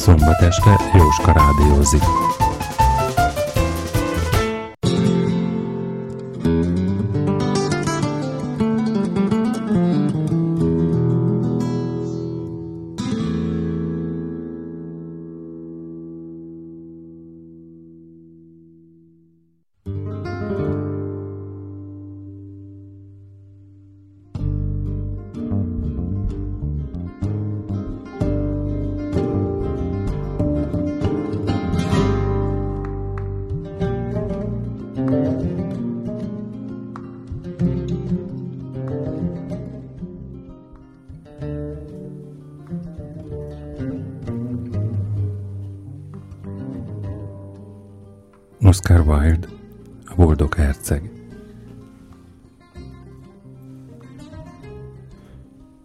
Szombat este Jóska rádiózik. Oscar Wilde, a boldog herceg.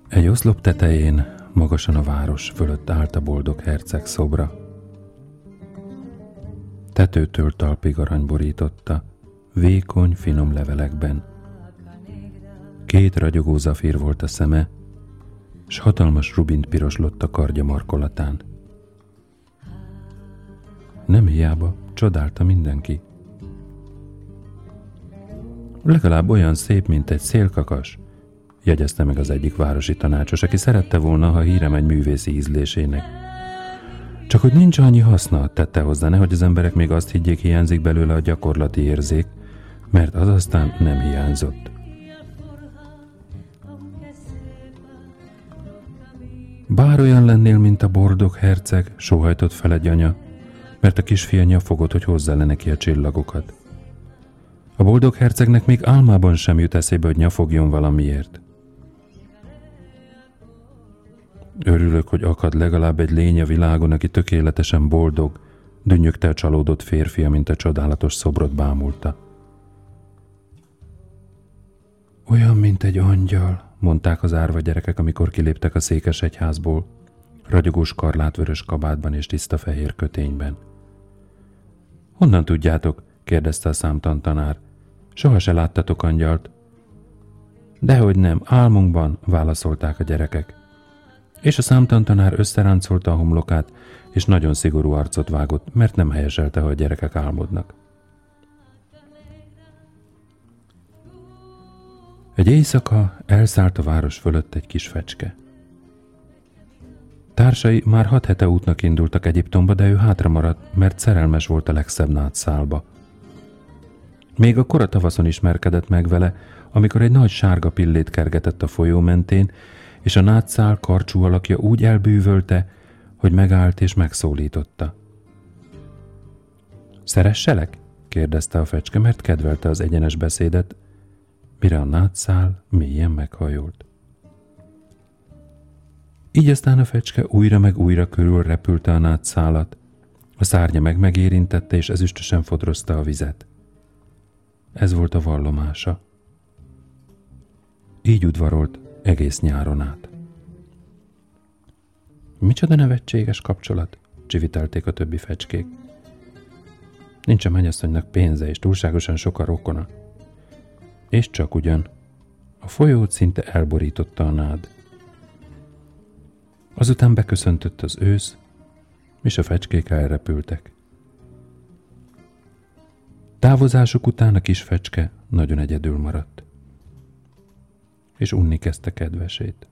Egy oszlop tetején, magasan a város fölött állt a boldog herceg szobra. Tetőtől talpig arany borította, vékony, finom levelekben. Két ragyogó zafír volt a szeme, s hatalmas rubint piroslott a kardja markolatán. Nem hiába, csodálta mindenki. Legalább olyan szép, mint egy szélkakas, jegyezte meg az egyik városi tanácsos, aki szerette volna, ha híre megy művészi ízlésének. Csak hogy nincs annyi haszna, tette hozzá, nehogy az emberek még azt higgyék, hiányzik belőle a gyakorlati érzék, mert az aztán nem hiányzott. Bár olyan lennél, mint a bordog herceg, sóhajtott fel egy anya, mert a kisfia nyafogott, hogy hozzá le neki a csillagokat. A boldog hercegnek még álmában sem jut eszébe, hogy nyafogjon valamiért. Örülök, hogy akad legalább egy lény a világon, aki tökéletesen boldog, dünnyögte a csalódott férfia, mint a csodálatos szobrot bámulta. Olyan, mint egy angyal, mondták az árva gyerekek, amikor kiléptek a székes egyházból, ragyogós karlátvörös kabátban és tiszta fehér kötényben. Honnan tudjátok? kérdezte a számtan tanár. Soha se láttatok angyalt. Dehogy nem, álmunkban, válaszolták a gyerekek. És a számtan tanár összeráncolta a homlokát, és nagyon szigorú arcot vágott, mert nem helyeselte, hogy a gyerekek álmodnak. Egy éjszaka elszállt a város fölött egy kis fecske. Társai már hat hete útnak indultak Egyiptomba, de ő hátra maradt, mert szerelmes volt a legszebb nátszálba. Még a kora tavaszon ismerkedett meg vele, amikor egy nagy sárga pillét kergetett a folyó mentén, és a nátszál karcsú alakja úgy elbűvölte, hogy megállt és megszólította. Szeresselek? kérdezte a fecske, mert kedvelte az egyenes beszédet, mire a nátszál mélyen meghajolt. Így aztán a fecske újra meg újra körül repülte a nátszálat. A szárnya meg megérintette, és ezüstösen fodrozta a vizet. Ez volt a vallomása. Így udvarolt egész nyáron át. Micsoda nevetséges kapcsolat, csivitelték a többi fecskék. Nincs a mennyasszonynak pénze, és túlságosan sok a rokona. És csak ugyan. A folyót szinte elborította a nád. Azután beköszöntött az ősz, és a fecskék elrepültek. Távozásuk után a kis fecske nagyon egyedül maradt, és unni kezdte kedvesét.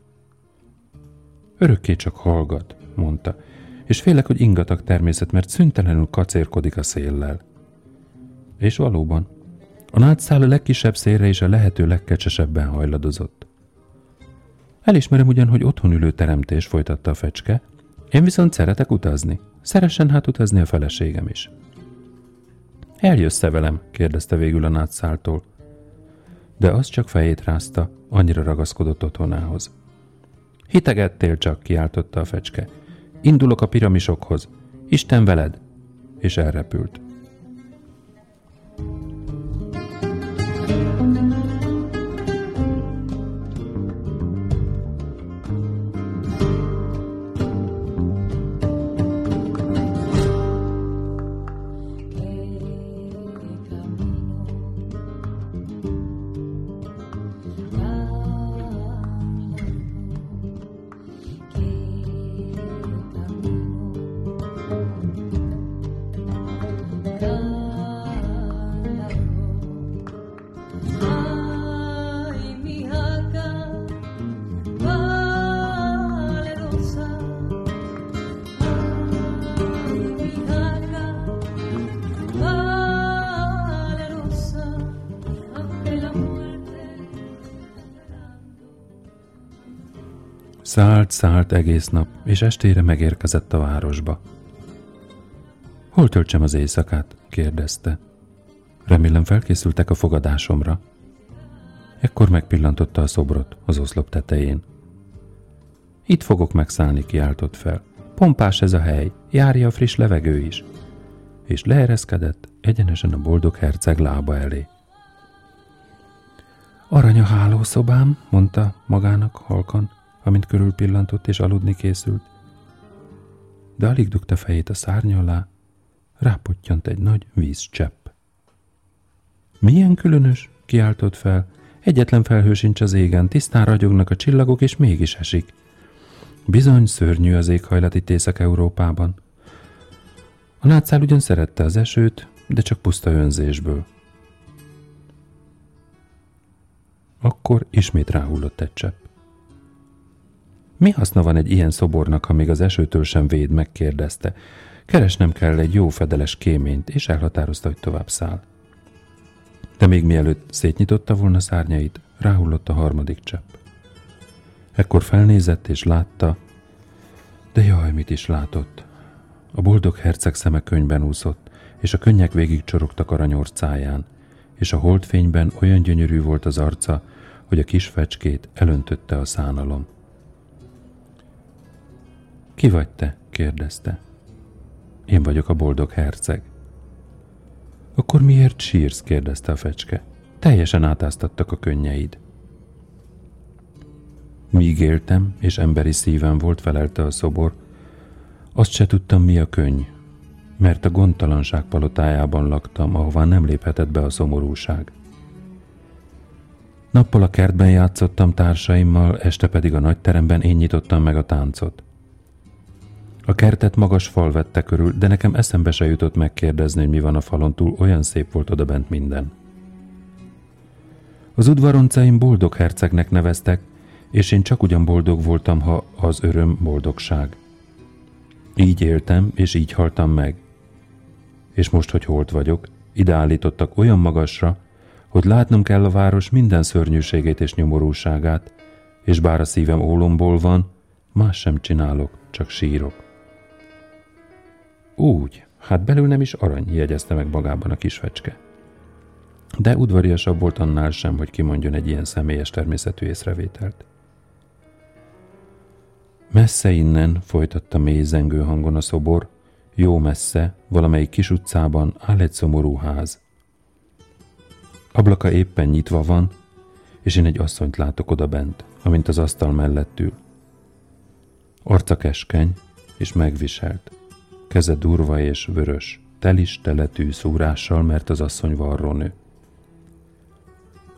Örökké csak hallgat, mondta, és félek, hogy ingatag természet, mert szüntelenül kacérkodik a széllel. És valóban, a nátszál a legkisebb szélre is a lehető legkecsesebben hajladozott. Elismerem ugyan, hogy otthon ülő teremtés, folytatta a fecske. Én viszont szeretek utazni. Szeressen hát utazni a feleségem is. Eljössz-e velem? kérdezte végül a nátszáltól. De az csak fejét rázta, annyira ragaszkodott otthonához. Hitegettél csak, kiáltotta a fecske. Indulok a piramisokhoz. Isten veled! És elrepült. Szállt, szállt egész nap, és estére megérkezett a városba. Hol töltsem az éjszakát? kérdezte. Remélem felkészültek a fogadásomra. Ekkor megpillantotta a szobrot az oszlop tetején. Itt fogok megszállni, kiáltott fel. Pompás ez a hely, járja a friss levegő is. És leereszkedett egyenesen a boldog herceg lába elé. Arany a hálószobám, mondta magának halkan, amint körülpillantott és aludni készült. De alig dugta fejét a szárny alá, rápottyant egy nagy vízcsepp. Milyen különös, kiáltott fel, egyetlen felhő sincs az égen, tisztán ragyognak a csillagok, és mégis esik. Bizony szörnyű az éghajlat itt Észak-Európában. A látszál ugyan szerette az esőt, de csak puszta önzésből. Akkor ismét ráhullott egy csepp. Mi haszna van egy ilyen szobornak, ha még az esőtől sem véd, megkérdezte. Keresnem kell egy jó fedeles kéményt, és elhatározta, hogy tovább száll. De még mielőtt szétnyitotta volna szárnyait, ráhullott a harmadik csepp. Ekkor felnézett és látta, de jaj, mit is látott. A boldog herceg szeme könyben úszott, és a könnyek végig csorogtak aranyorcáján, és a holdfényben olyan gyönyörű volt az arca, hogy a kis fecskét elöntötte a szánalom. Ki vagy te? kérdezte. Én vagyok a boldog herceg. Akkor miért sírsz? kérdezte a fecske. Teljesen átáztattak a könnyeid. Míg éltem, és emberi szívem volt, felelte a szobor, azt se tudtam, mi a könny, mert a gondtalanság palotájában laktam, ahová nem léphetett be a szomorúság. Nappal a kertben játszottam társaimmal, este pedig a nagyteremben én nyitottam meg a táncot. A kertet magas fal vette körül, de nekem eszembe se jutott megkérdezni, hogy mi van a falon túl, olyan szép volt odabent minden. Az udvaroncaim boldog hercegnek neveztek, és én csak ugyan boldog voltam, ha az öröm boldogság. Így éltem, és így haltam meg. És most, hogy holt vagyok, ideállítottak olyan magasra, hogy látnom kell a város minden szörnyűségét és nyomorúságát, és bár a szívem ólomból van, más sem csinálok, csak sírok. Úgy, hát belül nem is arany, jegyezte meg magában a kis fecske. De udvariasabb volt annál sem, hogy kimondjon egy ilyen személyes természetű észrevételt. Messze innen, folytatta mély zengő hangon a szobor, jó messze, valamelyik kis utcában áll egy szomorú ház. Ablaka éppen nyitva van, és én egy asszonyt látok oda bent, amint az asztal mellett ül. Arca keskeny és megviselt, keze durva és vörös, telis teletű szúrással, mert az asszony varrónő.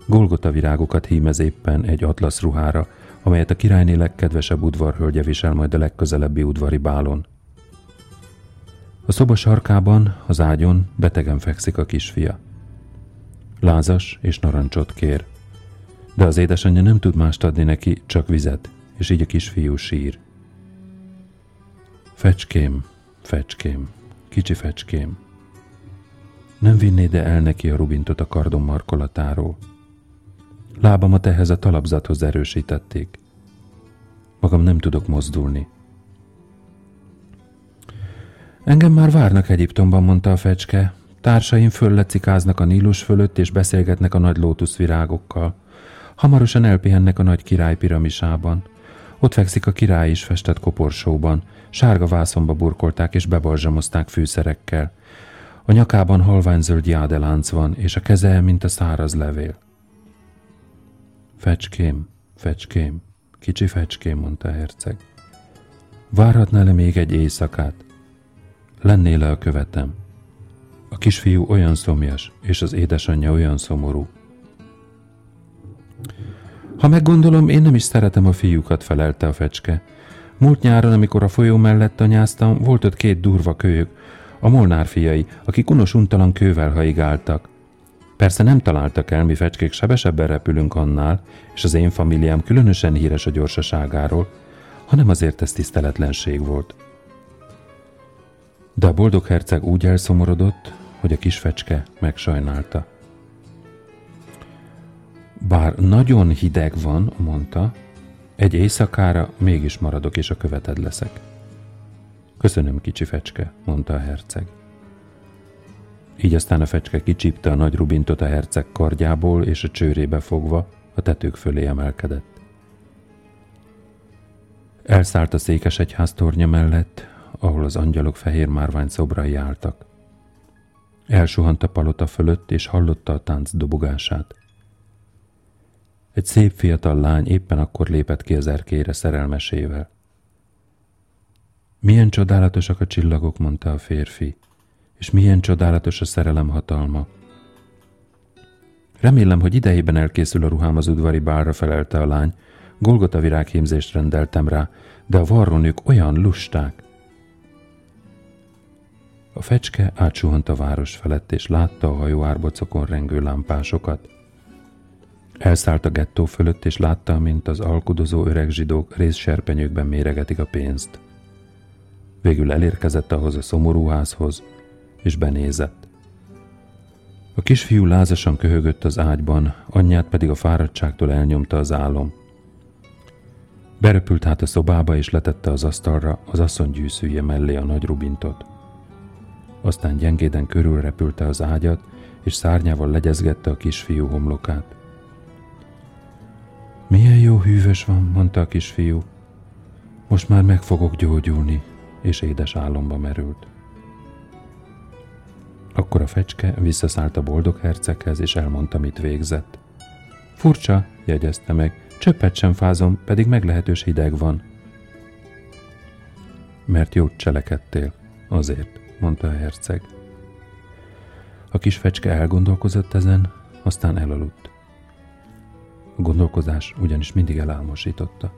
Golgota virágokat hímez éppen egy atlasz ruhára, amelyet a királyné legkedvesebb udvarhölgye visel majd a legközelebbi udvari bálon. A szoba sarkában, az ágyon betegen fekszik a kisfia. Lázas és narancsot kér, de az édesanyja nem tud mást adni neki, csak vizet, és így a kisfiú sír. Fecském, fecském, kicsi fecském, nem vinné de el neki a rubintot a kardom markolatáról, Lábamat ehhez a talapzathoz erősítették. Magam nem tudok mozdulni. Engem már várnak Egyiptomban, mondta a fecske. Társaim föllecikáznak a Nílus fölött, és beszélgetnek a nagy lótuszvirágokkal. Hamarosan elpihennek a nagy király piramisában. Ott fekszik a király is festett koporsóban. Sárga vászonba burkolták és bebalzsamozták fűszerekkel. A nyakában halványzöld jádelánc van, és a keze, mint a száraz levél. Fecském, fecském, kicsi fecském, mondta herceg. Várhatná le még egy éjszakát? Lennél le a követem. A kisfiú olyan szomjas, és az édesanyja olyan szomorú. Ha meggondolom, én nem is szeretem a fiúkat, felelte a fecske. Múlt nyáron, amikor a folyó mellett anyáztam, volt ott két durva kölyök, a Molnár fiai, akik unos untalan kővel haigáltak. Persze nem találtak el, mi fecskék sebesebben repülünk annál, és az én familiám különösen híres a gyorsaságáról, hanem azért ez tiszteletlenség volt. De a boldog herceg úgy elszomorodott, hogy a kis fecske megsajnálta. Bár nagyon hideg van, mondta, Egy éjszakára mégis maradok, és a követed leszek. Köszönöm, kicsi fecske, mondta a herceg. Így aztán a fecske kicsípte a nagy rubintot a herceg kardjából, és a csőrébe fogva a tetők fölé emelkedett. Elszállt a székes egyház tornya mellett, ahol az angyalok fehér márvány szobrai álltak. Elsuhant a palota fölött, és hallotta a tánc dobogását. Egy szép fiatal lány éppen akkor lépett ki az erkére szerelmesével. Milyen csodálatosak a csillagok, mondta a férfi, és milyen csodálatos a szerelem hatalma. Remélem, hogy idejében elkészül a ruhám az udvari bálra, felelte a lány. Golgota virághímzést rendeltem rá, de a varronők olyan lusták. A fecske átsuhant a város felett, és látta a hajó árbocokon rengő lámpásokat. Elszállt a gettó fölött, és látta, mint az alkudozó öreg zsidók részserpenyőkben méregetik a pénzt. Végül elérkezett ahhoz a szomorú házhoz, és benézett. A kisfiú lázasan köhögött az ágyban, anyját pedig a fáradtságtól elnyomta az álom. Berepült hát a szobába, és letette az asztalra az asszony gyűszűje mellé a nagy rubintot. Aztán gyengéden körülrepülte az ágyat, és szárnyával legyezgette a kisfiú homlokát. Milyen jó hűvös van, mondta a kisfiú. Most már meg fogok gyógyulni, és édes álomba merült. Akkor a fecske visszaszállt a boldog herceghez, és elmondta, mit végzett. Furcsa, jegyezte meg, csöppet sem fázom, pedig meglehetős hideg van. Mert jót cselekedtél, azért, mondta a herceg. A kis fecske elgondolkozott ezen, aztán elaludt. A gondolkozás ugyanis mindig elálmosította.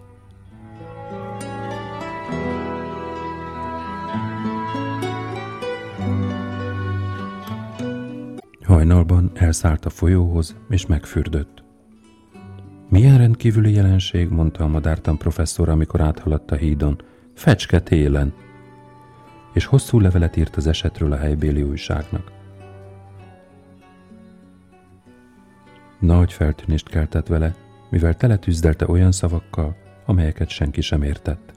Hajnalban elszállt a folyóhoz, és megfürdött. Milyen rendkívüli jelenség, mondta a madártan professzor, amikor áthaladt a hídon. Fecske télen. És hosszú levelet írt az esetről a helybéli újságnak. Nagy feltűnést keltett vele, mivel teletűzdelte olyan szavakkal, amelyeket senki sem értett.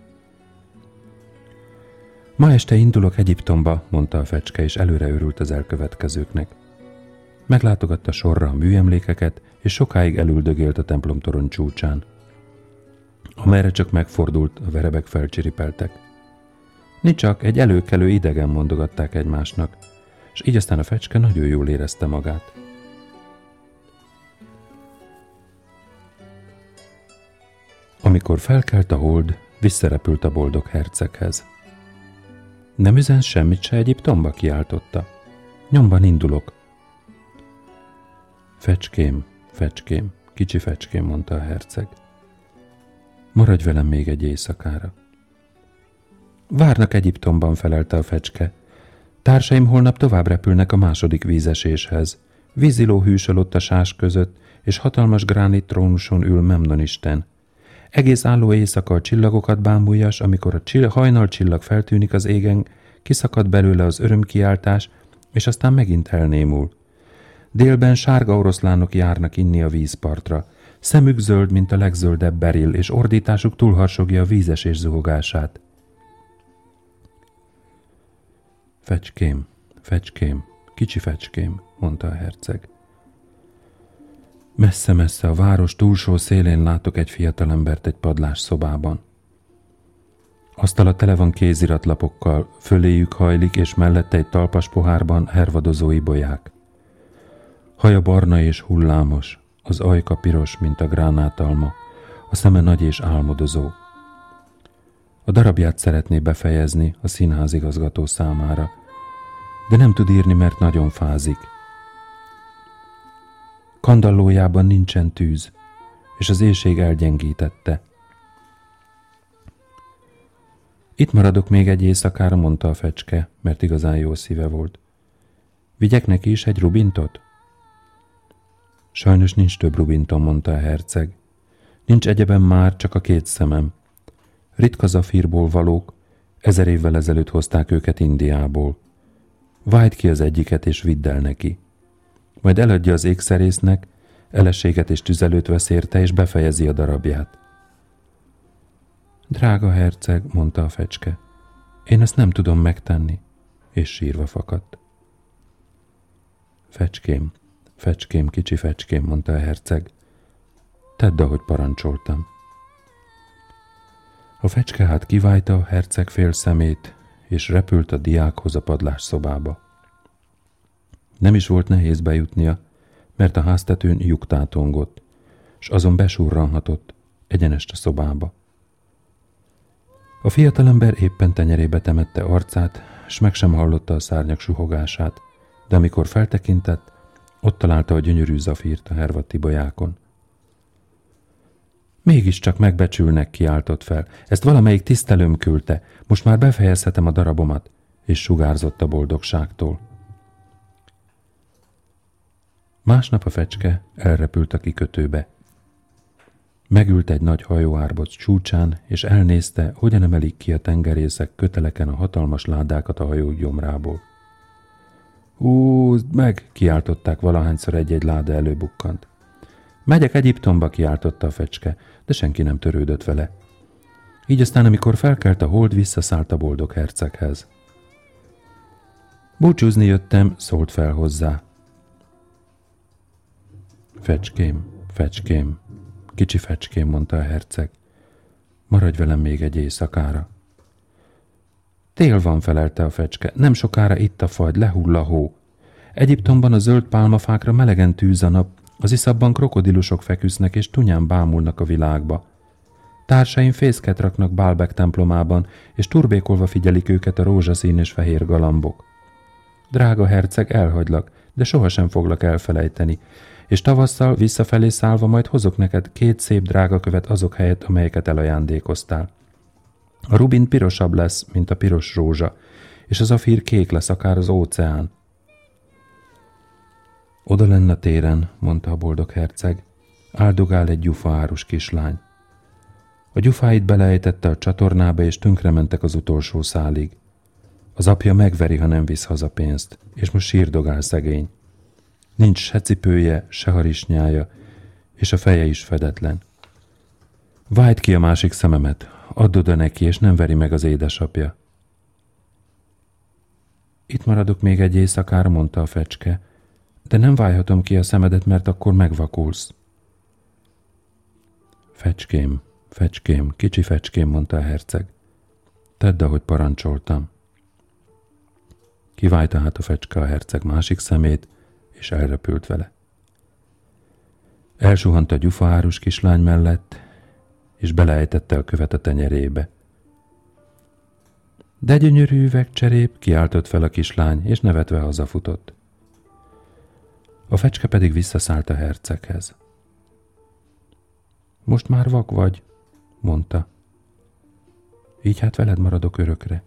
Ma este indulok Egyiptomba, mondta a fecske, és előre örült az elkövetkezőknek. Meglátogatta sorra a műemlékeket, és sokáig elüldögélt a templomtorony csúcsán. Amerre csak megfordult, a verebek felcsiripeltek. Nicsak, egy előkelő idegen mondogatták egymásnak, és így aztán a fecske nagyon jól érezte magát. Amikor felkelt a hold, visszarepült a boldog herceghez. Nem üzen semmit se Egyiptomba kiáltotta. Nyomban indulok. Fecském, fecském, kicsi fecském, mondta a herceg. Maradj velem még egy éjszakára. Várnak Egyiptomban, felelte a fecske. Társaim holnap tovább repülnek a második vízeséshez. Víziló hűsöl ott a sás között, és hatalmas gránit trónuson ül Memnon Isten. Egész álló éjszaka a csillagokat bámuljas, amikor a csill- hajnal csillag feltűnik az égen, kiszakad belőle az örömkiáltás, és aztán megint elnémul. Délben sárga oroszlánok járnak inni a vízpartra. Szemük zöld, mint a legzöldebb beril, és ordításuk túlharsogja a vízesés zuhogását. Fecském, fecském, kicsi fecském, mondta a herceg. Messze-messze a város túlsó szélén látok egy fiatalembert egy padlás szobában. Asztala tele van kéziratlapokkal, föléjük hajlik, és mellette egy talpas pohárban hervadozó ibolyák. Haja barna és hullámos, az ajka piros, mint a gránátalma, a szeme nagy és álmodozó. A darabját szeretné befejezni a színházigazgató számára, de nem tud írni, mert nagyon fázik. Kandallójában nincsen tűz, és az éjség elgyengítette. Itt maradok még egy éjszakára, mondta a fecske, mert igazán jó szíve volt. Vigyek neki is egy rubintot? Sajnos nincs több rubintom, mondta a herceg. Nincs egyeben már, csak a két szemem. Ritka zafírból valók, ezer évvel ezelőtt hozták őket Indiából. Vájd ki az egyiket, és vidd el neki. Majd eladja az ékszerésznek, eleséget és tüzelőt vesz érte, és befejezi a darabját. Drága herceg, mondta a fecske, én ezt nem tudom megtenni, és sírva fakadt. Fecském, fecském, kicsi fecském, mondta a herceg, tedd, ahogy parancsoltam. A fecske hát kivájta a herceg fél szemét, és repült a diákhoz a padlás szobába. Nem is volt nehéz bejutnia, mert a háztetőn lyuktátongott, s azon besurranhatott, egyenest a szobába. A fiatalember éppen tenyerébe temette arcát, s meg sem hallotta a szárnyak suhogását, de amikor feltekintett, ott találta a gyönyörű zafírt a hervatti bolyákon. Mégiscsak megbecsülnek, kiáltott fel. Ezt valamelyik tisztelőm küldte. Most már befejezhetem a darabomat, és sugárzott a boldogságtól. Másnap a fecske elrepült a kikötőbe. Megült egy nagy hajóárboc csúcsán, és elnézte, hogyan emelik ki a tengerészek köteleken a hatalmas ládákat a hajó gyomrából. Húzd meg! kiáltották valahányszor egy-egy láda előbukkant. Megyek Egyiptomba, kiáltotta a fecske, de senki nem törődött vele. Így aztán, amikor felkelt a hold, visszaszállt a boldog herceghez. Búcsúzni jöttem, szólt fel hozzá. Fecském, fecském, kicsi fecském, mondta a herceg. Maradj velem még egy éjszakára. Tél van, felelte a fecske, nem sokára itt a fagy, lehull a hó. Egyiptomban a zöld pálmafákra melegen tűz a nap, az iszabban krokodilusok feküsznek és tunyán bámulnak a világba. Társaim fészket raknak Bálbek templomában, és turbékolva figyelik őket a rózsaszín és fehér galambok. Drága herceg, elhagylak, de sohasem foglak elfelejteni, és tavasszal visszafelé szállva majd hozok neked két szép drága követ azok helyett, amelyeket elajándékoztál. A rubin pirosabb lesz, mint a piros rózsa, és az afír kék lesz akár az óceán. Oda lenne téren, mondta a boldog herceg, áldogál egy gyufaárus kislány. A gyufáit belejtette a csatornába, és tönkrementek az utolsó szálig. Az apja megveri, ha nem visz haza pénzt, és most sírdogál szegény. Nincs se cipője, se harisnyája, és a feje is fedetlen. Vájt ki a másik szememet, add oda neki, és nem veri meg az édesapja. Itt maradok még egy éjszakára, mondta a fecske, de nem válhatom ki a szemedet, mert akkor megvakulsz. Fecském, fecském, kicsi fecském, mondta a herceg. Tedd, ahogy parancsoltam. Kivájta hát a fecske a herceg másik szemét, és elrepült vele. Elsuhant a gyufaárus kislány mellett, és belejtette a követ a tenyerébe. De gyönyörű üvegcserép, kiáltott fel a kislány, és nevetve hazafutott. A fecske pedig visszaszállt a herceghez. Most már vak vagy, mondta. Így hát veled maradok örökre.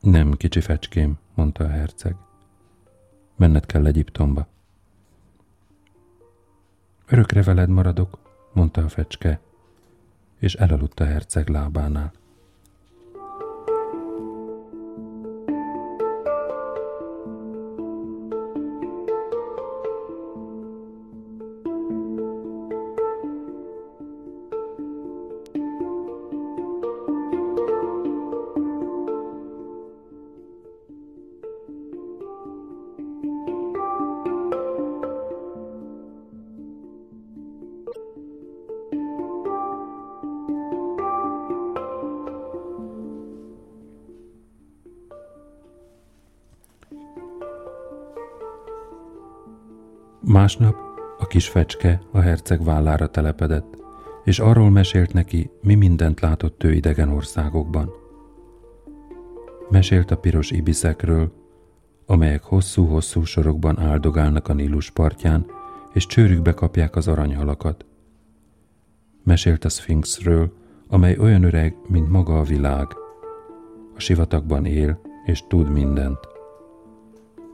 Nem, kicsi fecském, mondta a herceg. Menned kell Egyiptomba. Örökre veled maradok, mondta a fecske, és elaludt a herceg lábánál. Másnap a kis fecske a herceg vállára telepedett, és arról mesélt neki, mi mindent látott ő idegen országokban. Mesélt a piros ibiszekről, amelyek hosszú-hosszú sorokban áldogálnak a Nílus partján, és csőrükbe kapják az aranyhalakat. Mesélt a Sphinxről, amely olyan öreg, mint maga a világ. A sivatagban él, és tud mindent.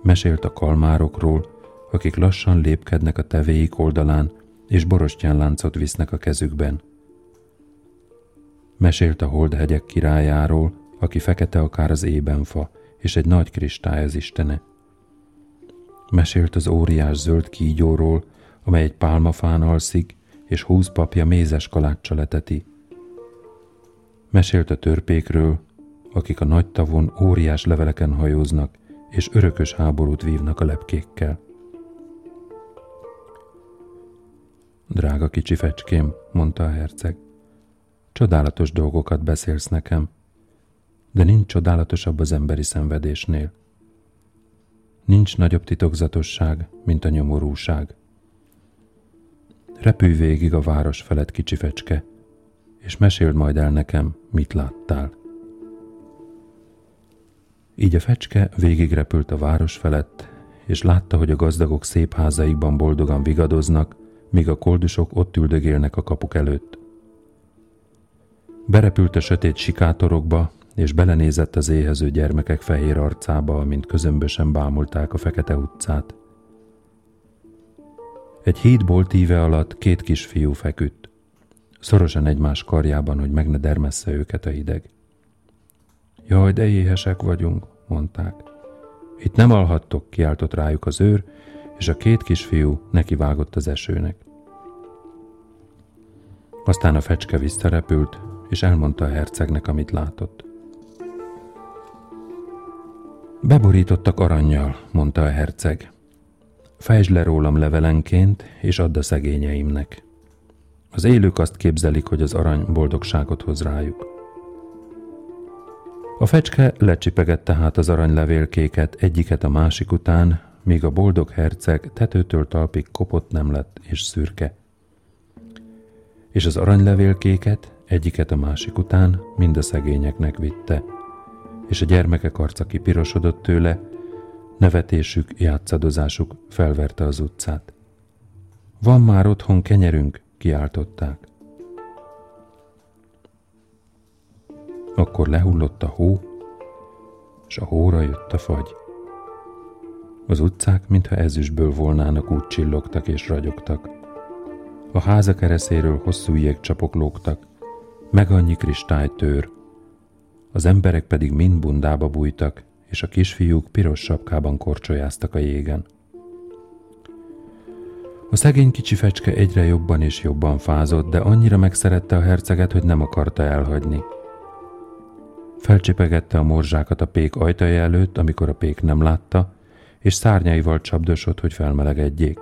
Mesélt a kalmárokról, akik lassan lépkednek a tevéik oldalán, és borostyán láncot visznek a kezükben. Mesélt a holdhegyek királyáról, aki fekete akár az ébenfa, és egy nagy kristály az istene. Mesélt az óriás zöld kígyóról, amely egy pálmafán alszik, és húsz papja mézes kaláccsal eteti. Mesélt a törpékről, akik a nagy tavon óriás leveleken hajóznak, és örökös háborút vívnak a lepkékkel. Drága kicsi fecském, mondta a herceg, csodálatos dolgokat beszélsz nekem, de nincs csodálatosabb az emberi szenvedésnél. Nincs nagyobb titokzatosság, mint a nyomorúság. Repülj végig a város felett, kicsi fecske, és meséld majd el nekem, mit láttál. Így a fecske végigrepült a város felett, és látta, hogy a gazdagok szép házaikban boldogan vigadoznak, míg a koldusok ott üldögélnek a kapuk előtt. Berepült a sötét sikátorokba, és belenézett az éhező gyermekek fehér arcába, mint közömbösen bámulták a fekete utcát. Egy hídból tíve alatt két kisfiú feküdt, szorosan egymás karjában, hogy meg ne dermessze őket a hideg. Jaj, de éhesek vagyunk, mondták. Itt nem alhattok, kiáltott rájuk az őr, és a két kisfiú nekivágott az esőnek. Aztán a fecske visszarepült, és elmondta a hercegnek, amit látott. Beborítottak aranyjal, mondta a herceg. Fejtsd le rólam levelenként, és add a szegényeimnek. Az élők azt képzelik, hogy az arany boldogságot hoz rájuk. A fecske lecsipegett tehát az aranylevélkéket egyiket a másik után, míg a boldog herceg tetőtől talpig kopott nem lett és szürke. És az aranylevélkéket egyiket a másik után mind a szegényeknek vitte, és a gyermekek arca kipirosodott tőle, nevetésük, játszadozásuk felverte az utcát. Van már otthon kenyerünk, kiáltották. Akkor lehullott a hó, és a hóra jött a fagy. Az utcák, mintha ezüstből volnának, úgy csillogtak és ragyogtak. A háza kereszéről hosszú jégcsapok lógtak, meg annyi kristálytőr. Az emberek pedig mind bundába bújtak, és a kisfiúk piros sapkában korcsolyáztak a jégen. A szegény kicsi fecske egyre jobban és jobban fázott, de annyira megszerette a herceget, hogy nem akarta elhagyni. Felcsipegette a morzsákat a pék ajtaja előtt, amikor a pék nem látta, és szárnyaival csapdosott, hogy felmelegedjék.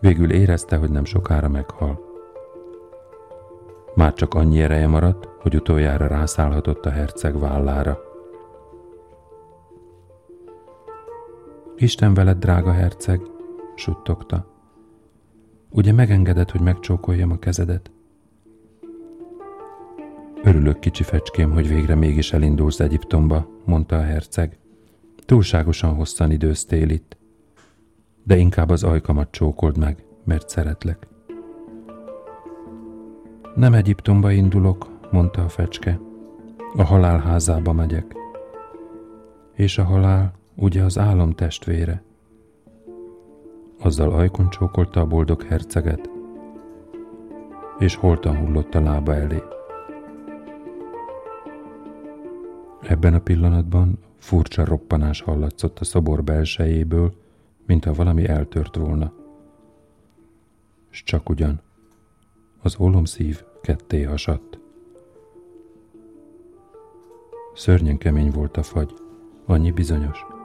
Végül érezte, hogy nem sokára meghal. Már csak annyi ereje maradt, hogy utoljára rászállhatott a herceg vállára. Isten veled, drága herceg, suttogta. Ugye megengedett, hogy megcsókoljam a kezedet? Örülök, kicsi fecském, hogy végre mégis elindulsz Egyiptomba, mondta a herceg. Túlságosan hosszan időztél itt. De inkább az ajkamat csókold meg, mert szeretlek. Nem Egyiptomba indulok, mondta a fecske. A halál házába megyek. És a halál ugye az álom testvére. Azzal ajkon csókolta a boldog herceget, és holtan hullott a lába elé. Ebben a pillanatban furcsa roppanás hallatszott a szobor belsejéből, mintha valami eltört volna. S csak ugyan, az ólomszív ketté hasadt. Szörnyen kemény volt a fagy, annyi bizonyos.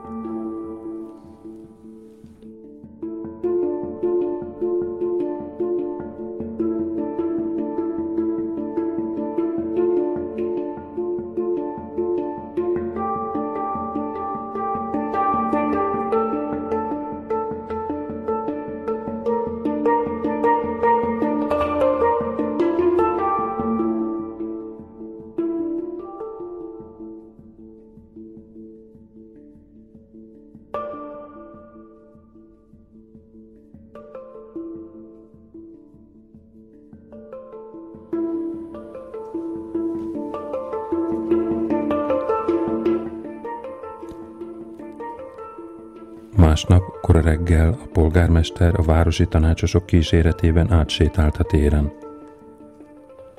Reggel a polgármester a városi tanácsosok kíséretében átsétált a téren.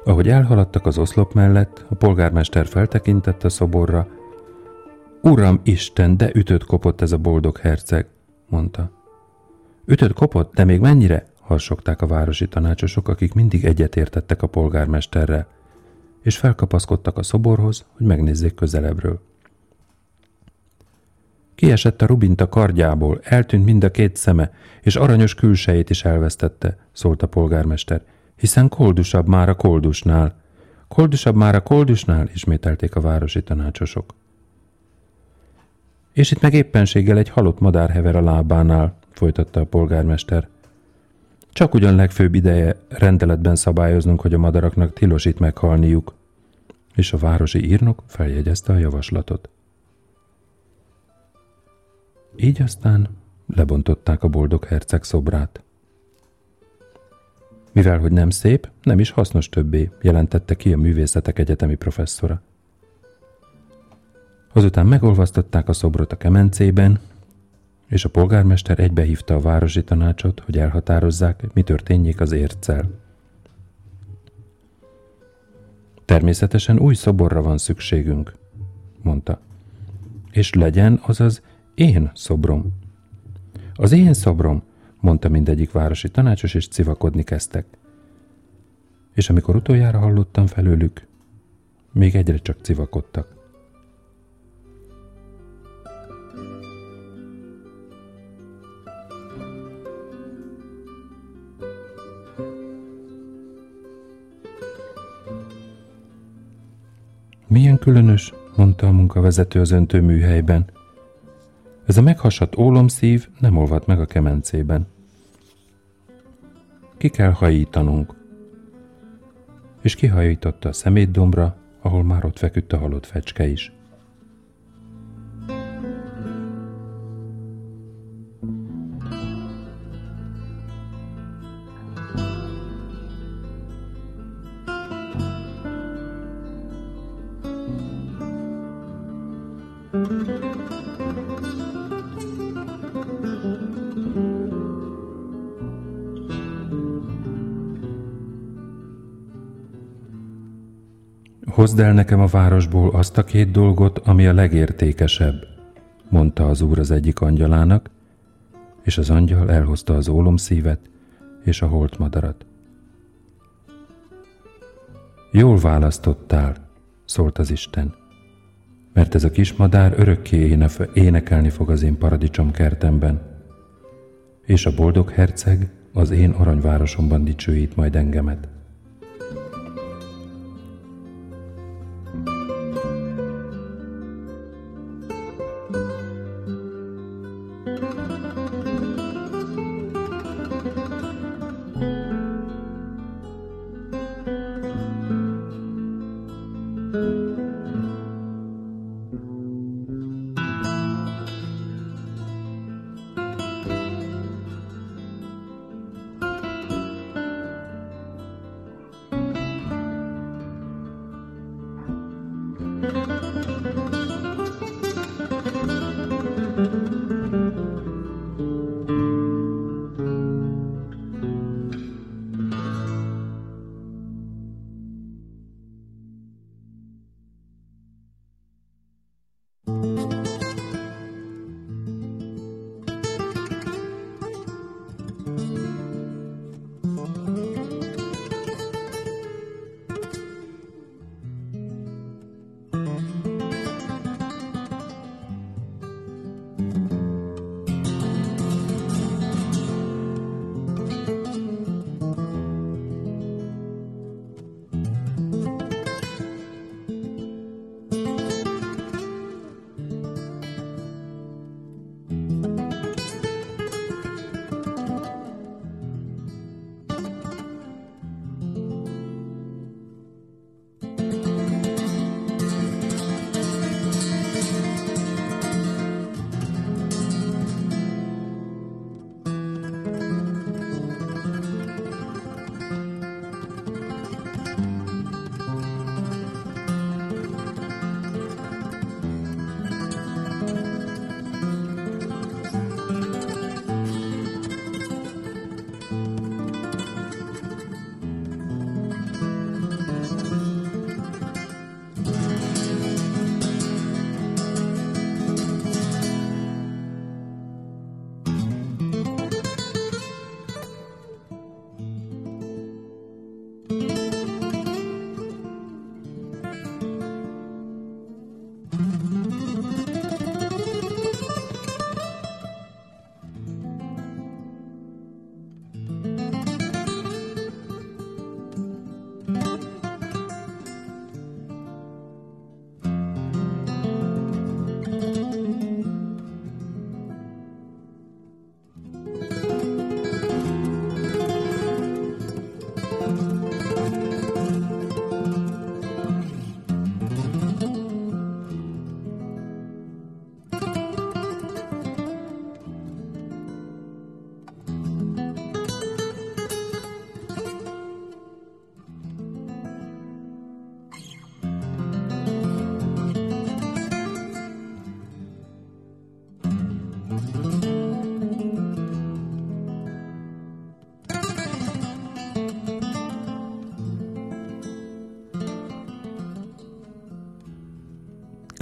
Ahogy elhaladtak az oszlop mellett, a polgármester feltekintett a szoborra. Uram Isten, de ütött kopott ez a boldog herceg, mondta. Ütött kopott, de még mennyire? harsogták a városi tanácsosok, akik mindig egyetértettek a polgármesterrel. és felkapaszkodtak a szoborhoz, hogy megnézzék közelebbről. Kiesett a Rubinta kardjából, eltűnt mind a két szeme, és aranyos külsejét is elvesztette, szólt a polgármester, hiszen koldusabb már a koldusnál. Koldusabb már a koldusnál, ismételték a városi tanácsosok. És itt meg éppenséggel egy halott madár hever a lábánál, folytatta a polgármester. Csak ugyan legfőbb ideje rendeletben szabályoznunk, hogy a madaraknak tilos itt meghalniuk. És a városi írnok feljegyezte a javaslatot. Így aztán lebontották a boldog herceg szobrát. Mivel, hogy nem szép, nem is hasznos többé, jelentette ki a művészetek egyetemi professzora. Azután megolvasztották a szobrot a kemencében, és a polgármester egybehívta a városi tanácsot, hogy elhatározzák, mi történjék az érccel. Természetesen új szoborra van szükségünk, mondta. És legyen az az én szobrom. Az én szobrom, mondta mindegyik városi tanácsos, és civakodni kezdtek. És amikor utoljára hallottam felőlük, még egyre csak civakodtak. Milyen különös, mondta a munkavezető az öntőműhelyben. Ez a meghasadt ólomszív nem olvad meg a kemencében. Ki kell hajítanunk. És kihajította a szemétdombra, ahol már ott feküdt a halott fecske is. Hozd el nekem a városból azt a két dolgot, ami a legértékesebb, mondta az úr az egyik angyalának, és az angyal elhozta az ólomszívet és a holtmadarat. Jól választottál, szólt az Isten, mert ez a kis madár örökké énekelni fog az én paradicsom kertemben, és a boldog herceg az én aranyvárosomban dicsőít majd engemet.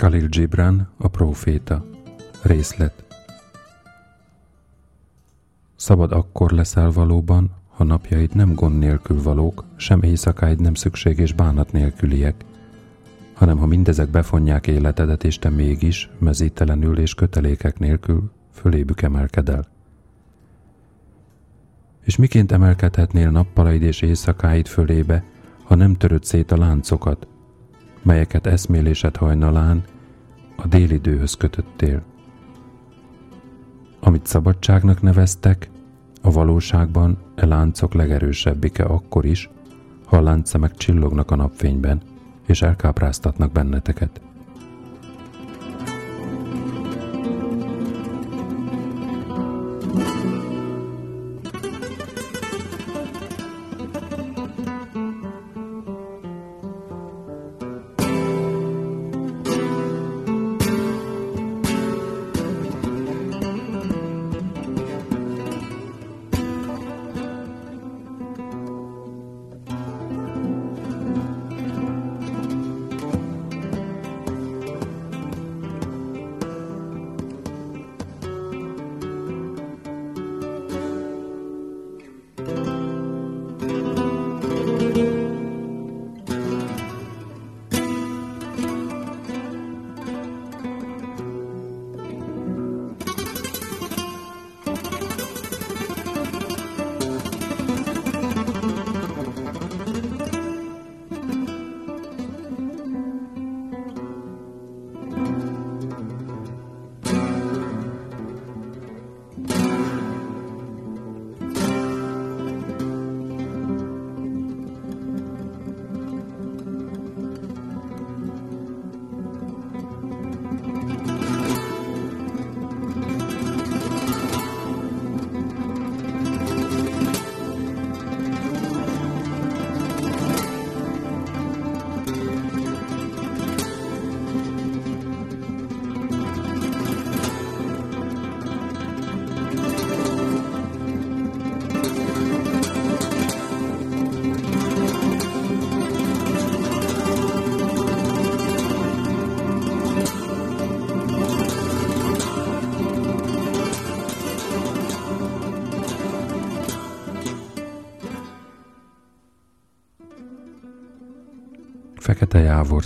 Khalil Gibran, a próféta. Részlet. Szabad akkor leszel valóban, ha napjaid nem gond nélkül valók, sem éjszakáid nem szükséges bánat nélküliek, hanem ha mindezek befonják életedet, és te mégis, mezítelenül és kötelékek nélkül fölébük emelkedel. És miként emelkedhetnél nappalaid és éjszakáid fölébe, ha nem töröd szét a láncokat, melyeket eszmélésed hajnalán a délidőhöz kötöttél. Amit szabadságnak neveztek, a valóságban e láncok legerősebbike akkor is, ha a láncszemek csillognak a napfényben, és elkápráztatnak benneteket.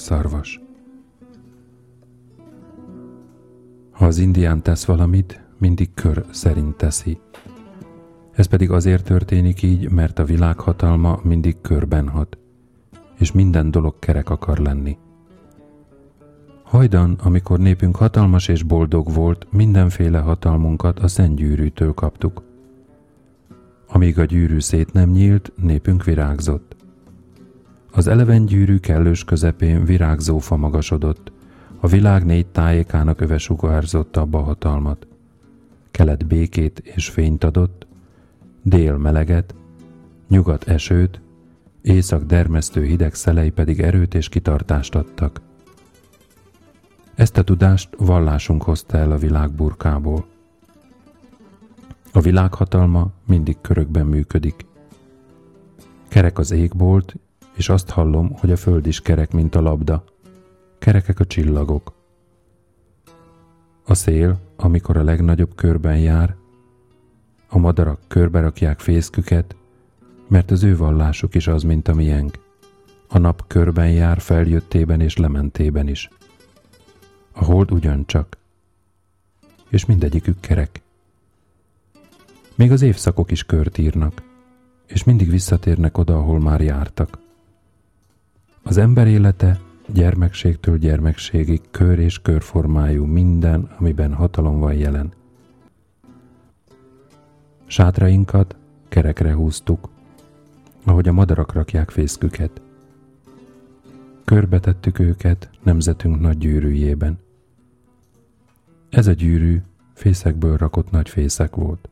Szarvas. Ha az indián tesz valamit, mindig kör szerint teszi. Ez pedig azért történik így, mert a világ hatalma mindig körben hat, és minden dolog kerek akar lenni. Hajdan, amikor népünk hatalmas és boldog volt, mindenféle hatalmunkat a szentgyűrűtől kaptuk. Amíg a gyűrű szét nem nyílt, népünk virágzott. Az eleven gyűrű kellős közepén virágzó fa magasodott, a világ négy tájékának öve sugárzott abba hatalmat. Kelet békét és fényt adott, dél meleget, nyugat esőt, észak dermesztő hideg szelei pedig erőt és kitartást adtak. Ezt a tudást vallásunk hozta el a világ burkából. A világ hatalma mindig körökben működik. Kerek az égbolt, és azt hallom, hogy a föld is kerek, mint a labda. Kerekek a csillagok. A szél, amikor a legnagyobb körben jár, a madarak körbe rakják fészküket, mert az ő vallásuk is az, mint a miénk. A nap körben jár feljöttében és lementében is. A hold ugyancsak. És mindegyikük kerek. Még az évszakok is kört írnak, és mindig visszatérnek oda, ahol már jártak. Az ember élete gyermekségtől gyermekségig kör és körformájú minden, amiben hatalom van jelen. Sátrainkat kerekre húztuk, ahogy a madarak rakják fészküket. Körbetettük őket nemzetünk nagy gyűrűjében. Ez a gyűrű fészekből rakott nagy fészek volt.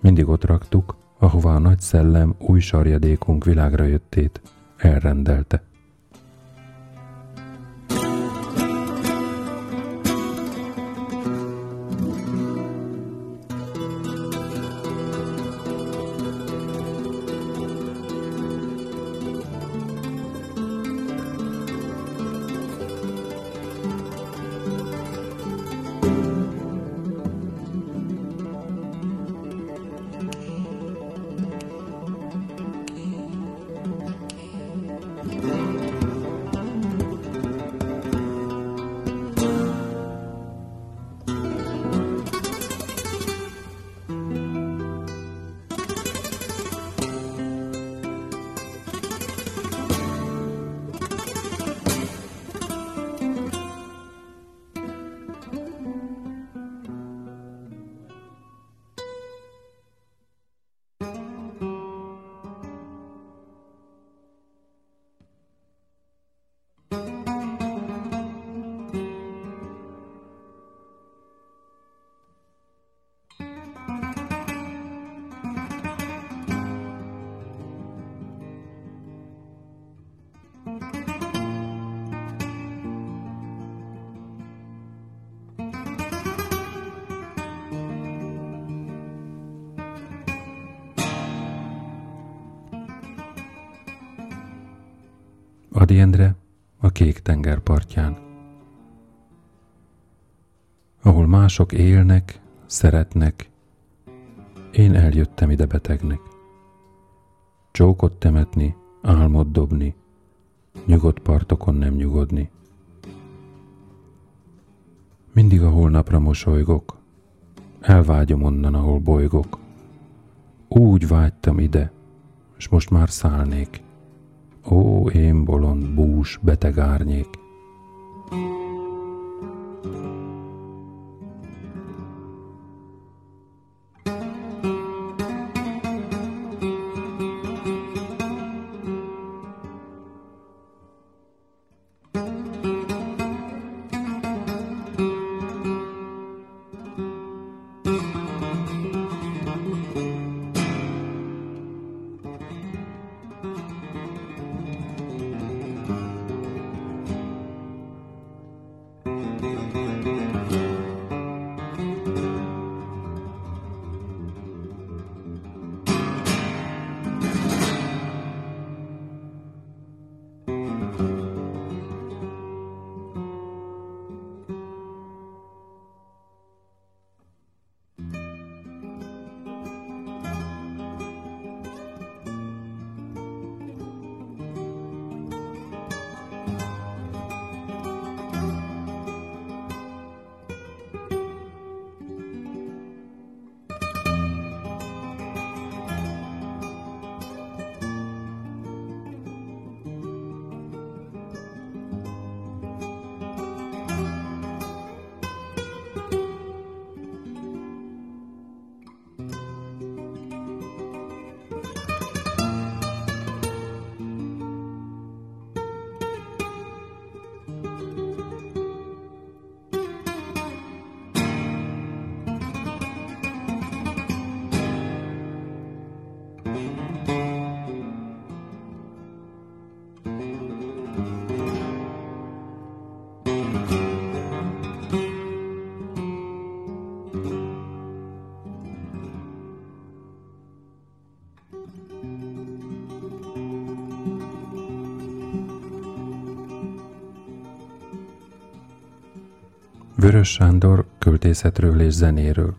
Mindig ott raktuk, ahová a nagy szellem új sarjadékunk világra jöttét Erender'de. Adi Endre a kék tenger partján, ahol mások élnek, szeretnek, én eljöttem ide betegnek. Csókot temetni, álmot dobni, nyugodt partokon nem nyugodni. Mindig a holnapra mosolygok, elvágyom onnan, ahol bolygok. Úgy vágytam ide, és most már szállnék. Ó, én bolond, bús, beteg árnyék. Vörös Sándor költészetről és zenéről.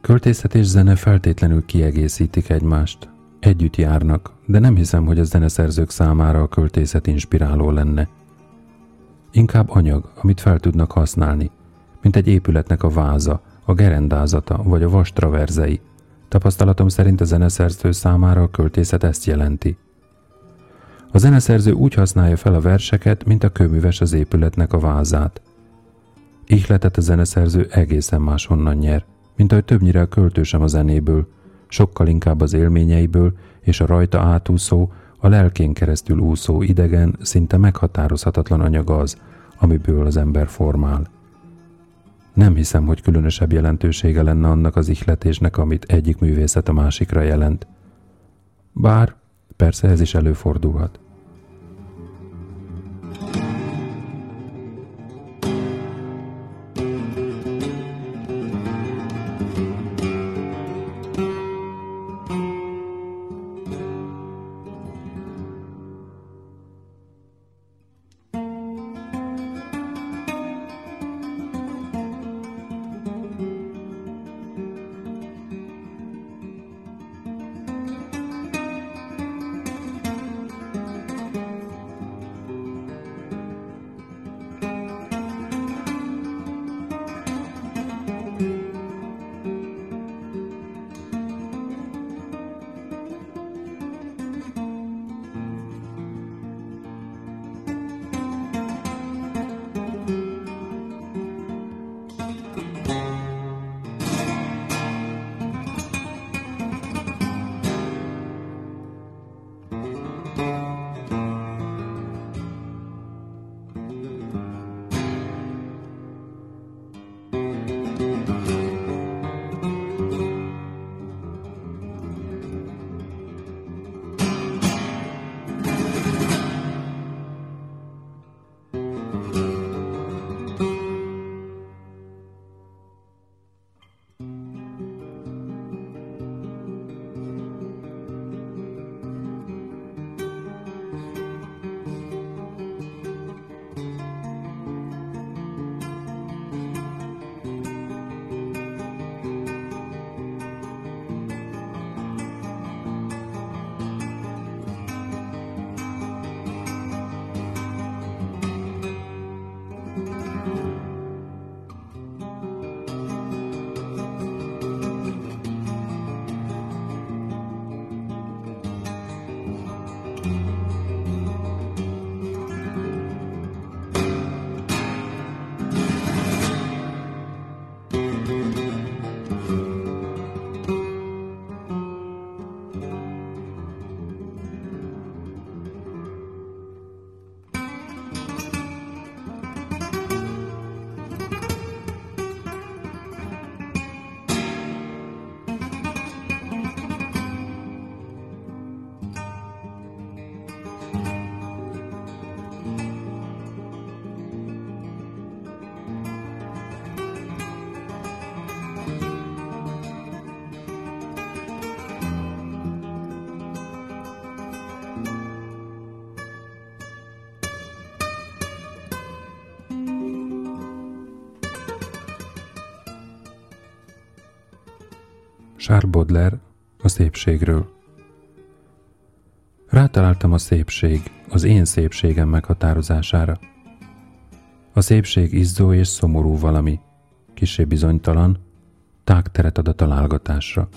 Költészet és zene feltétlenül kiegészítik egymást. Együtt járnak, de nem hiszem, hogy a zeneszerzők számára a költészet inspiráló lenne. Inkább anyag, amit fel tudnak használni, mint egy épületnek a váza, a gerendázata vagy a vastraverzei. Tapasztalatom szerint a zeneszerző számára a költészet ezt jelenti – a zeneszerző úgy használja fel a verseket, mint a kőműves az épületnek a vázát. Ihletet a zeneszerző egészen máshonnan nyer, mint ahogy többnyire a költő sem a zenéből, sokkal inkább az élményeiből és a rajta átúszó, a lelkén keresztül úszó idegen, szinte meghatározhatatlan anyag az, amiből az ember formál. Nem hiszem, hogy különösebb jelentősége lenne annak az ihletésnek, amit egyik művészet a másikra jelent. Bár Persze ez is előfordulhat. Charles Baudelaire a szépségről. Rátaláltam a szépség, az én szépségem meghatározására. A szépség izzó és szomorú valami, kisé bizonytalan, tágteret ad a találgatásra.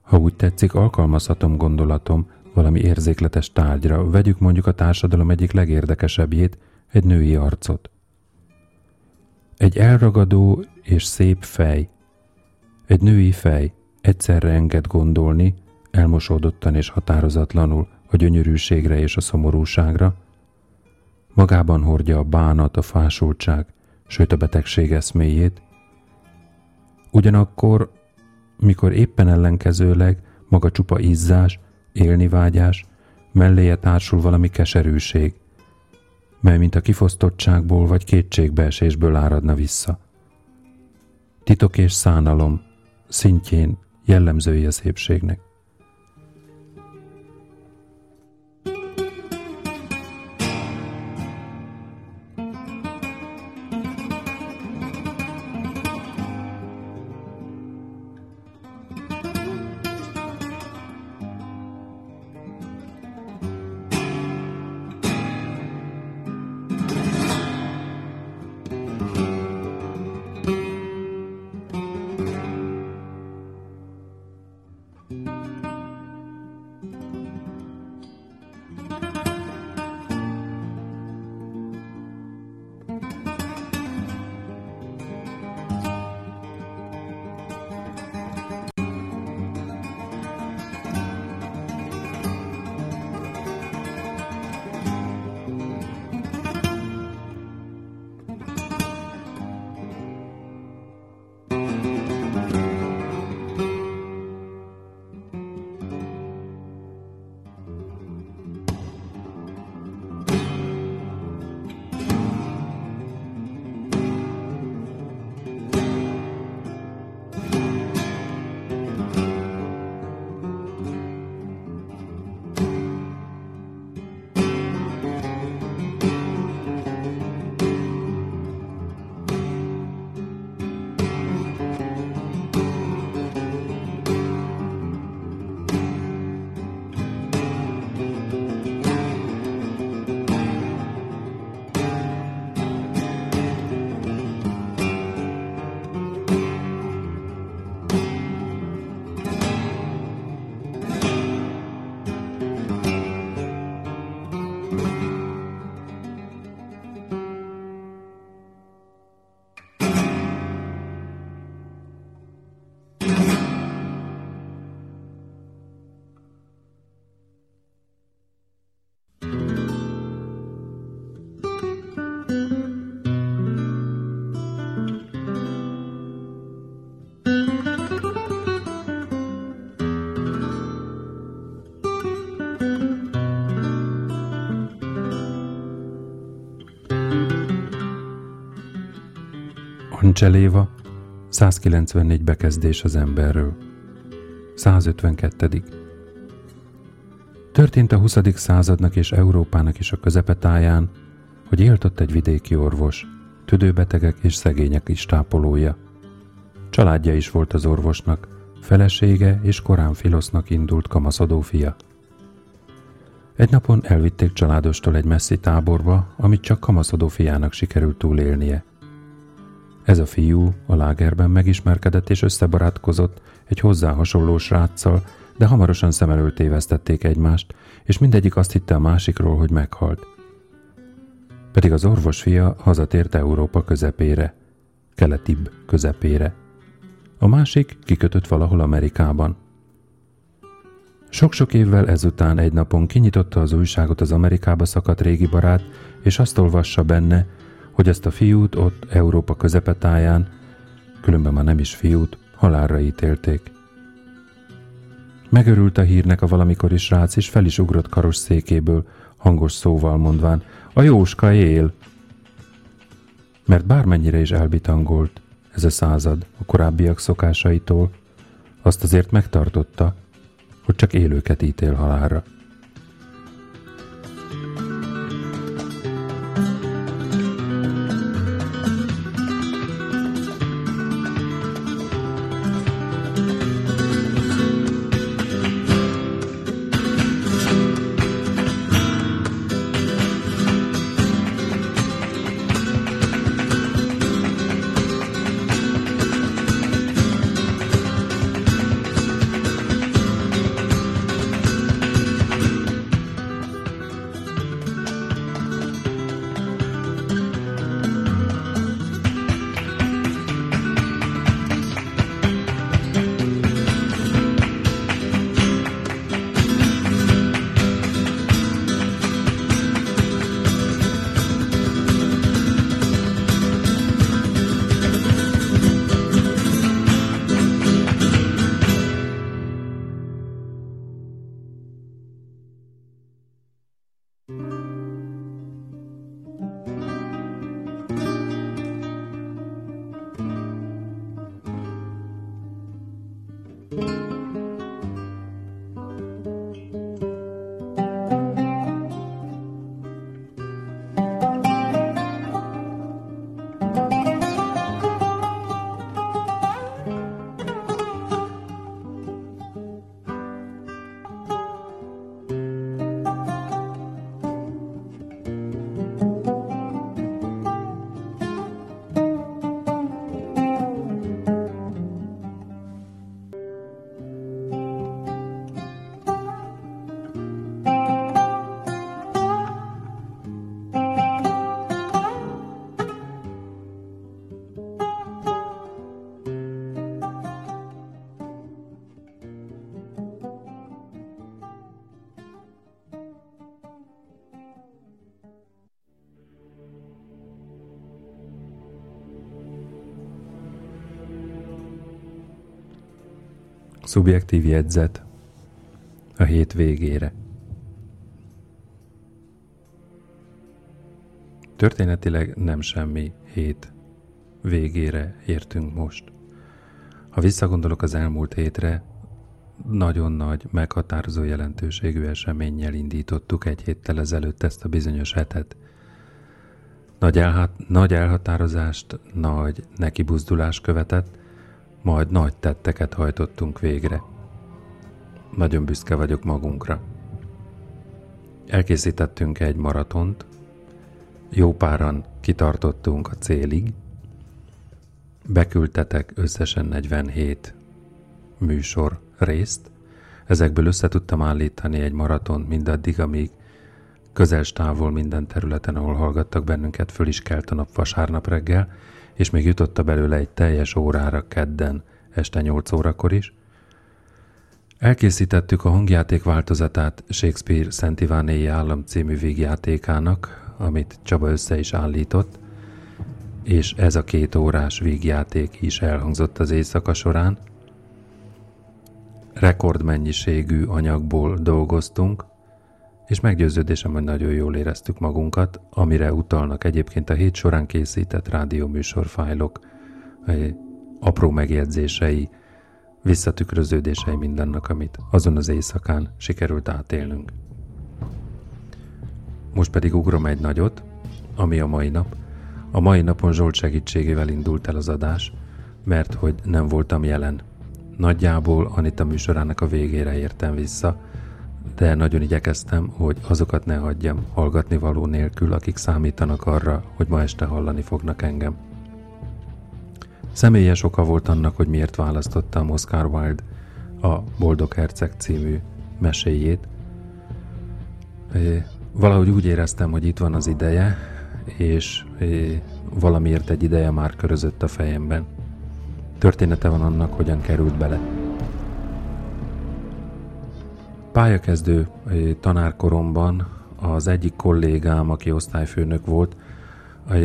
Ha úgy tetszik, alkalmazhatom gondolatom valami érzékletes tárgyra, vegyük mondjuk a társadalom egyik legérdekesebbjét, egy női arcot. Egy elragadó és szép fej, egy női fej egyszerre enged gondolni, elmosódottan és határozatlanul a gyönyörűségre és a szomorúságra, magában hordja a bánat, a fásultság, sőt a betegség eszméjét, ugyanakkor, mikor éppen ellenkezőleg maga csupa izzás, élnivágyás, melléje társul valami keserűség, mely mint a kifosztottságból vagy kétségbeesésből áradna vissza. Titok és szánalom szintjén jellemzői a szépségnek. Ancseléva, 194 bekezdés az emberről. 152. Történt a 20. századnak és Európának is a közepetáján, hogy élt ott egy vidéki orvos, tüdőbetegek és szegények is tápolója. Családja is volt az orvosnak, felesége és korán filosznak indult kamaszodó fia. Egy napon elvitték családostól egy messzi táborba, amit csak kamaszodó fiának sikerült túlélnie. Ez a fiú a lágerben megismerkedett és összebarátkozott egy hozzá hasonló sráccal, de hamarosan szem előtt tévesztették egymást, és mindegyik azt hitte a másikról, hogy meghalt. Pedig az orvos fia hazatért Európa közepére, keletibb közepére. A másik kikötött valahol Amerikában. Sok-sok évvel ezután egy napon kinyitotta az újságot az Amerikába szakadt régi barát, és azt olvassa benne, hogy ezt a fiút ott Európa közepetáján, különben már nem is fiút, halálra ítélték. Megörült a hírnek a valamikori srác, és fel is ugrott karos székéből, hangos szóval mondván, a Jóska él! Mert bármennyire is elbitangolt ez a század a korábbiak szokásaitól, azt azért megtartotta, hogy csak élőket ítél halálra. Szubjektív jegyzet a hét végére. Történetileg nem semmi hét végére értünk most. Ha visszagondolok az elmúlt hétre, nagyon nagy, meghatározó jelentőségű eseménnyel indítottuk egy héttel ezelőtt ezt a bizonyos hetet. Nagy, elhat- nagy elhatározást, nagy nekibuzdulás követett, majd nagy tetteket hajtottunk végre. Nagyon büszke vagyok magunkra. Elkészítettünk egy maratont, jó páran kitartottunk a célig, beküldtetek összesen 47 műsor részt, ezekből össze tudtam állítani egy maraton mindaddig, amíg közel távol minden területen, ahol hallgattak bennünket, föl is kelt a nap vasárnap reggel, és még jutotta belőle egy teljes órára kedden este 8 órakor is. Elkészítettük a hangjáték változatát Shakespeare Szent Ivánéi Állam című vígjátékának, amit Csaba össze is állított, és ez a két órás vígjáték is elhangzott az éjszaka során. Rekordmennyiségű anyagból dolgoztunk, és meggyőződésem, hogy nagyon jól éreztük magunkat, amire utalnak egyébként a hét során készített rádióműsorfájlok, apró megjegyzései, visszatükröződései mindennek, amit azon az éjszakán sikerült átélnünk. Most pedig ugrom egy nagyot, ami a mai nap. A mai napon Zsolt segítségével indult el az adás, mert hogy nem voltam jelen. Nagyjából Anita műsorának a végére értem vissza, de nagyon igyekeztem, hogy azokat ne hagyjam hallgatni való nélkül, akik számítanak arra, hogy ma este hallani fognak engem. Személyes oka volt annak, hogy miért választottam Oscar Wilde a Boldog Herceg című meséjét. Valahogy úgy éreztem, hogy itt van az ideje, és valamiért egy ideje már körözött a fejemben. Története van annak, hogyan került bele. Pályakezdő tanárkoromban az egyik kollégám, aki osztályfőnök volt,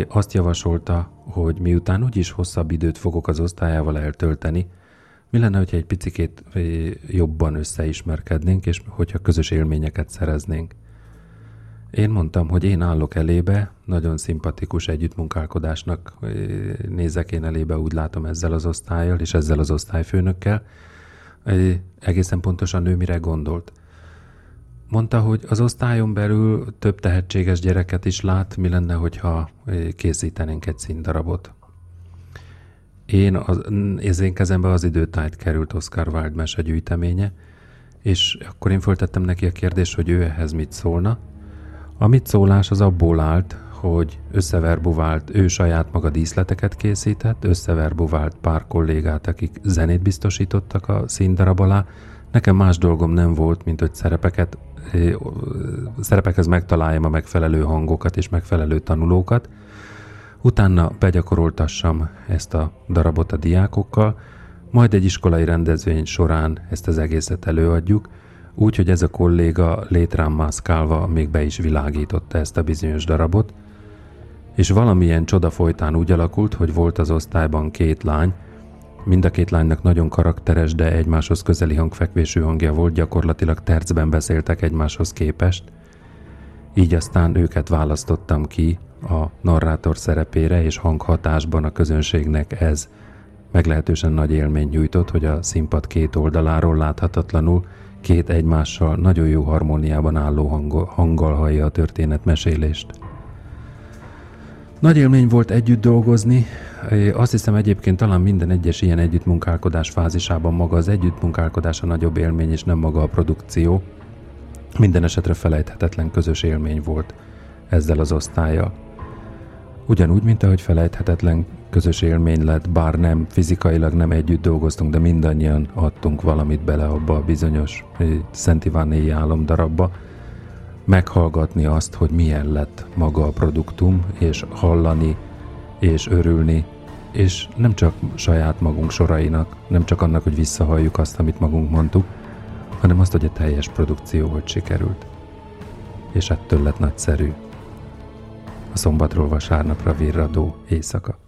azt javasolta, hogy miután úgyis hosszabb időt fogok az osztályával eltölteni, mi lenne, hogyha egy picikét jobban összeismerkednénk, és hogyha közös élményeket szereznénk. Én mondtam, hogy én állok elébe, nagyon szimpatikus együttmunkálkodásnak nézek én elébe, úgy látom ezzel az osztályjal és ezzel az osztályfőnökkel. Egészen pontosan ő mire gondolt. Mondta, hogy az osztályon belül több tehetséges gyereket is lát, mi lenne, hogyha készítenénk egy színdarabot. Én, az, az én kezembe az időtájt került Oscar Wilde mese gyűjteménye, és akkor én föltettem neki a kérdést, hogy ő ehhez mit szólna. A mit szólás az abból állt, hogy összeverbuvált, ő saját maga díszleteket készített, összeverbuvált pár kollégát, akik zenét biztosítottak a színdarab alá. Nekem más dolgom nem volt, mint hogy szerepeket szerepekhez megtaláljam a megfelelő hangokat és megfelelő tanulókat, utána begyakoroltassam ezt a darabot a diákokkal, majd egy iskolai rendezvény során ezt az egészet előadjuk, úgy, hogy ez a kolléga létrán mászkálva még be is világította ezt a bizonyos darabot, és valamilyen csoda folytán úgy alakult, hogy volt az osztályban két lány, Mind a két lánynak nagyon karakteres, de egymáshoz közeli hangfekvésű hangja volt, gyakorlatilag tercben beszéltek egymáshoz képest. Így aztán őket választottam ki a narrátor szerepére, és hanghatásban a közönségnek ez meglehetősen nagy élmény nyújtott, hogy a színpad két oldaláról láthatatlanul két egymással nagyon jó harmóniában álló hanggal, hallja a történetmesélést. Nagy élmény volt együtt dolgozni, azt hiszem egyébként talán minden egyes ilyen együttmunkálkodás fázisában maga az együttmunkálkodás a nagyobb élmény, és nem maga a produkció. Minden esetre felejthetetlen közös élmény volt ezzel az osztályjal. Ugyanúgy, mint ahogy felejthetetlen közös élmény lett, bár nem fizikailag nem együtt dolgoztunk, de mindannyian adtunk valamit bele abba a bizonyos Szent Ivánéi álomdarabba, meghallgatni azt, hogy milyen lett maga a produktum, és hallani, és örülni, és nem csak saját magunk sorainak, nem csak annak, hogy visszahalljuk azt, amit magunk mondtuk, hanem azt, hogy a teljes produkció hogy sikerült. És ettől lett nagyszerű a szombatról vasárnapra virradó éjszaka.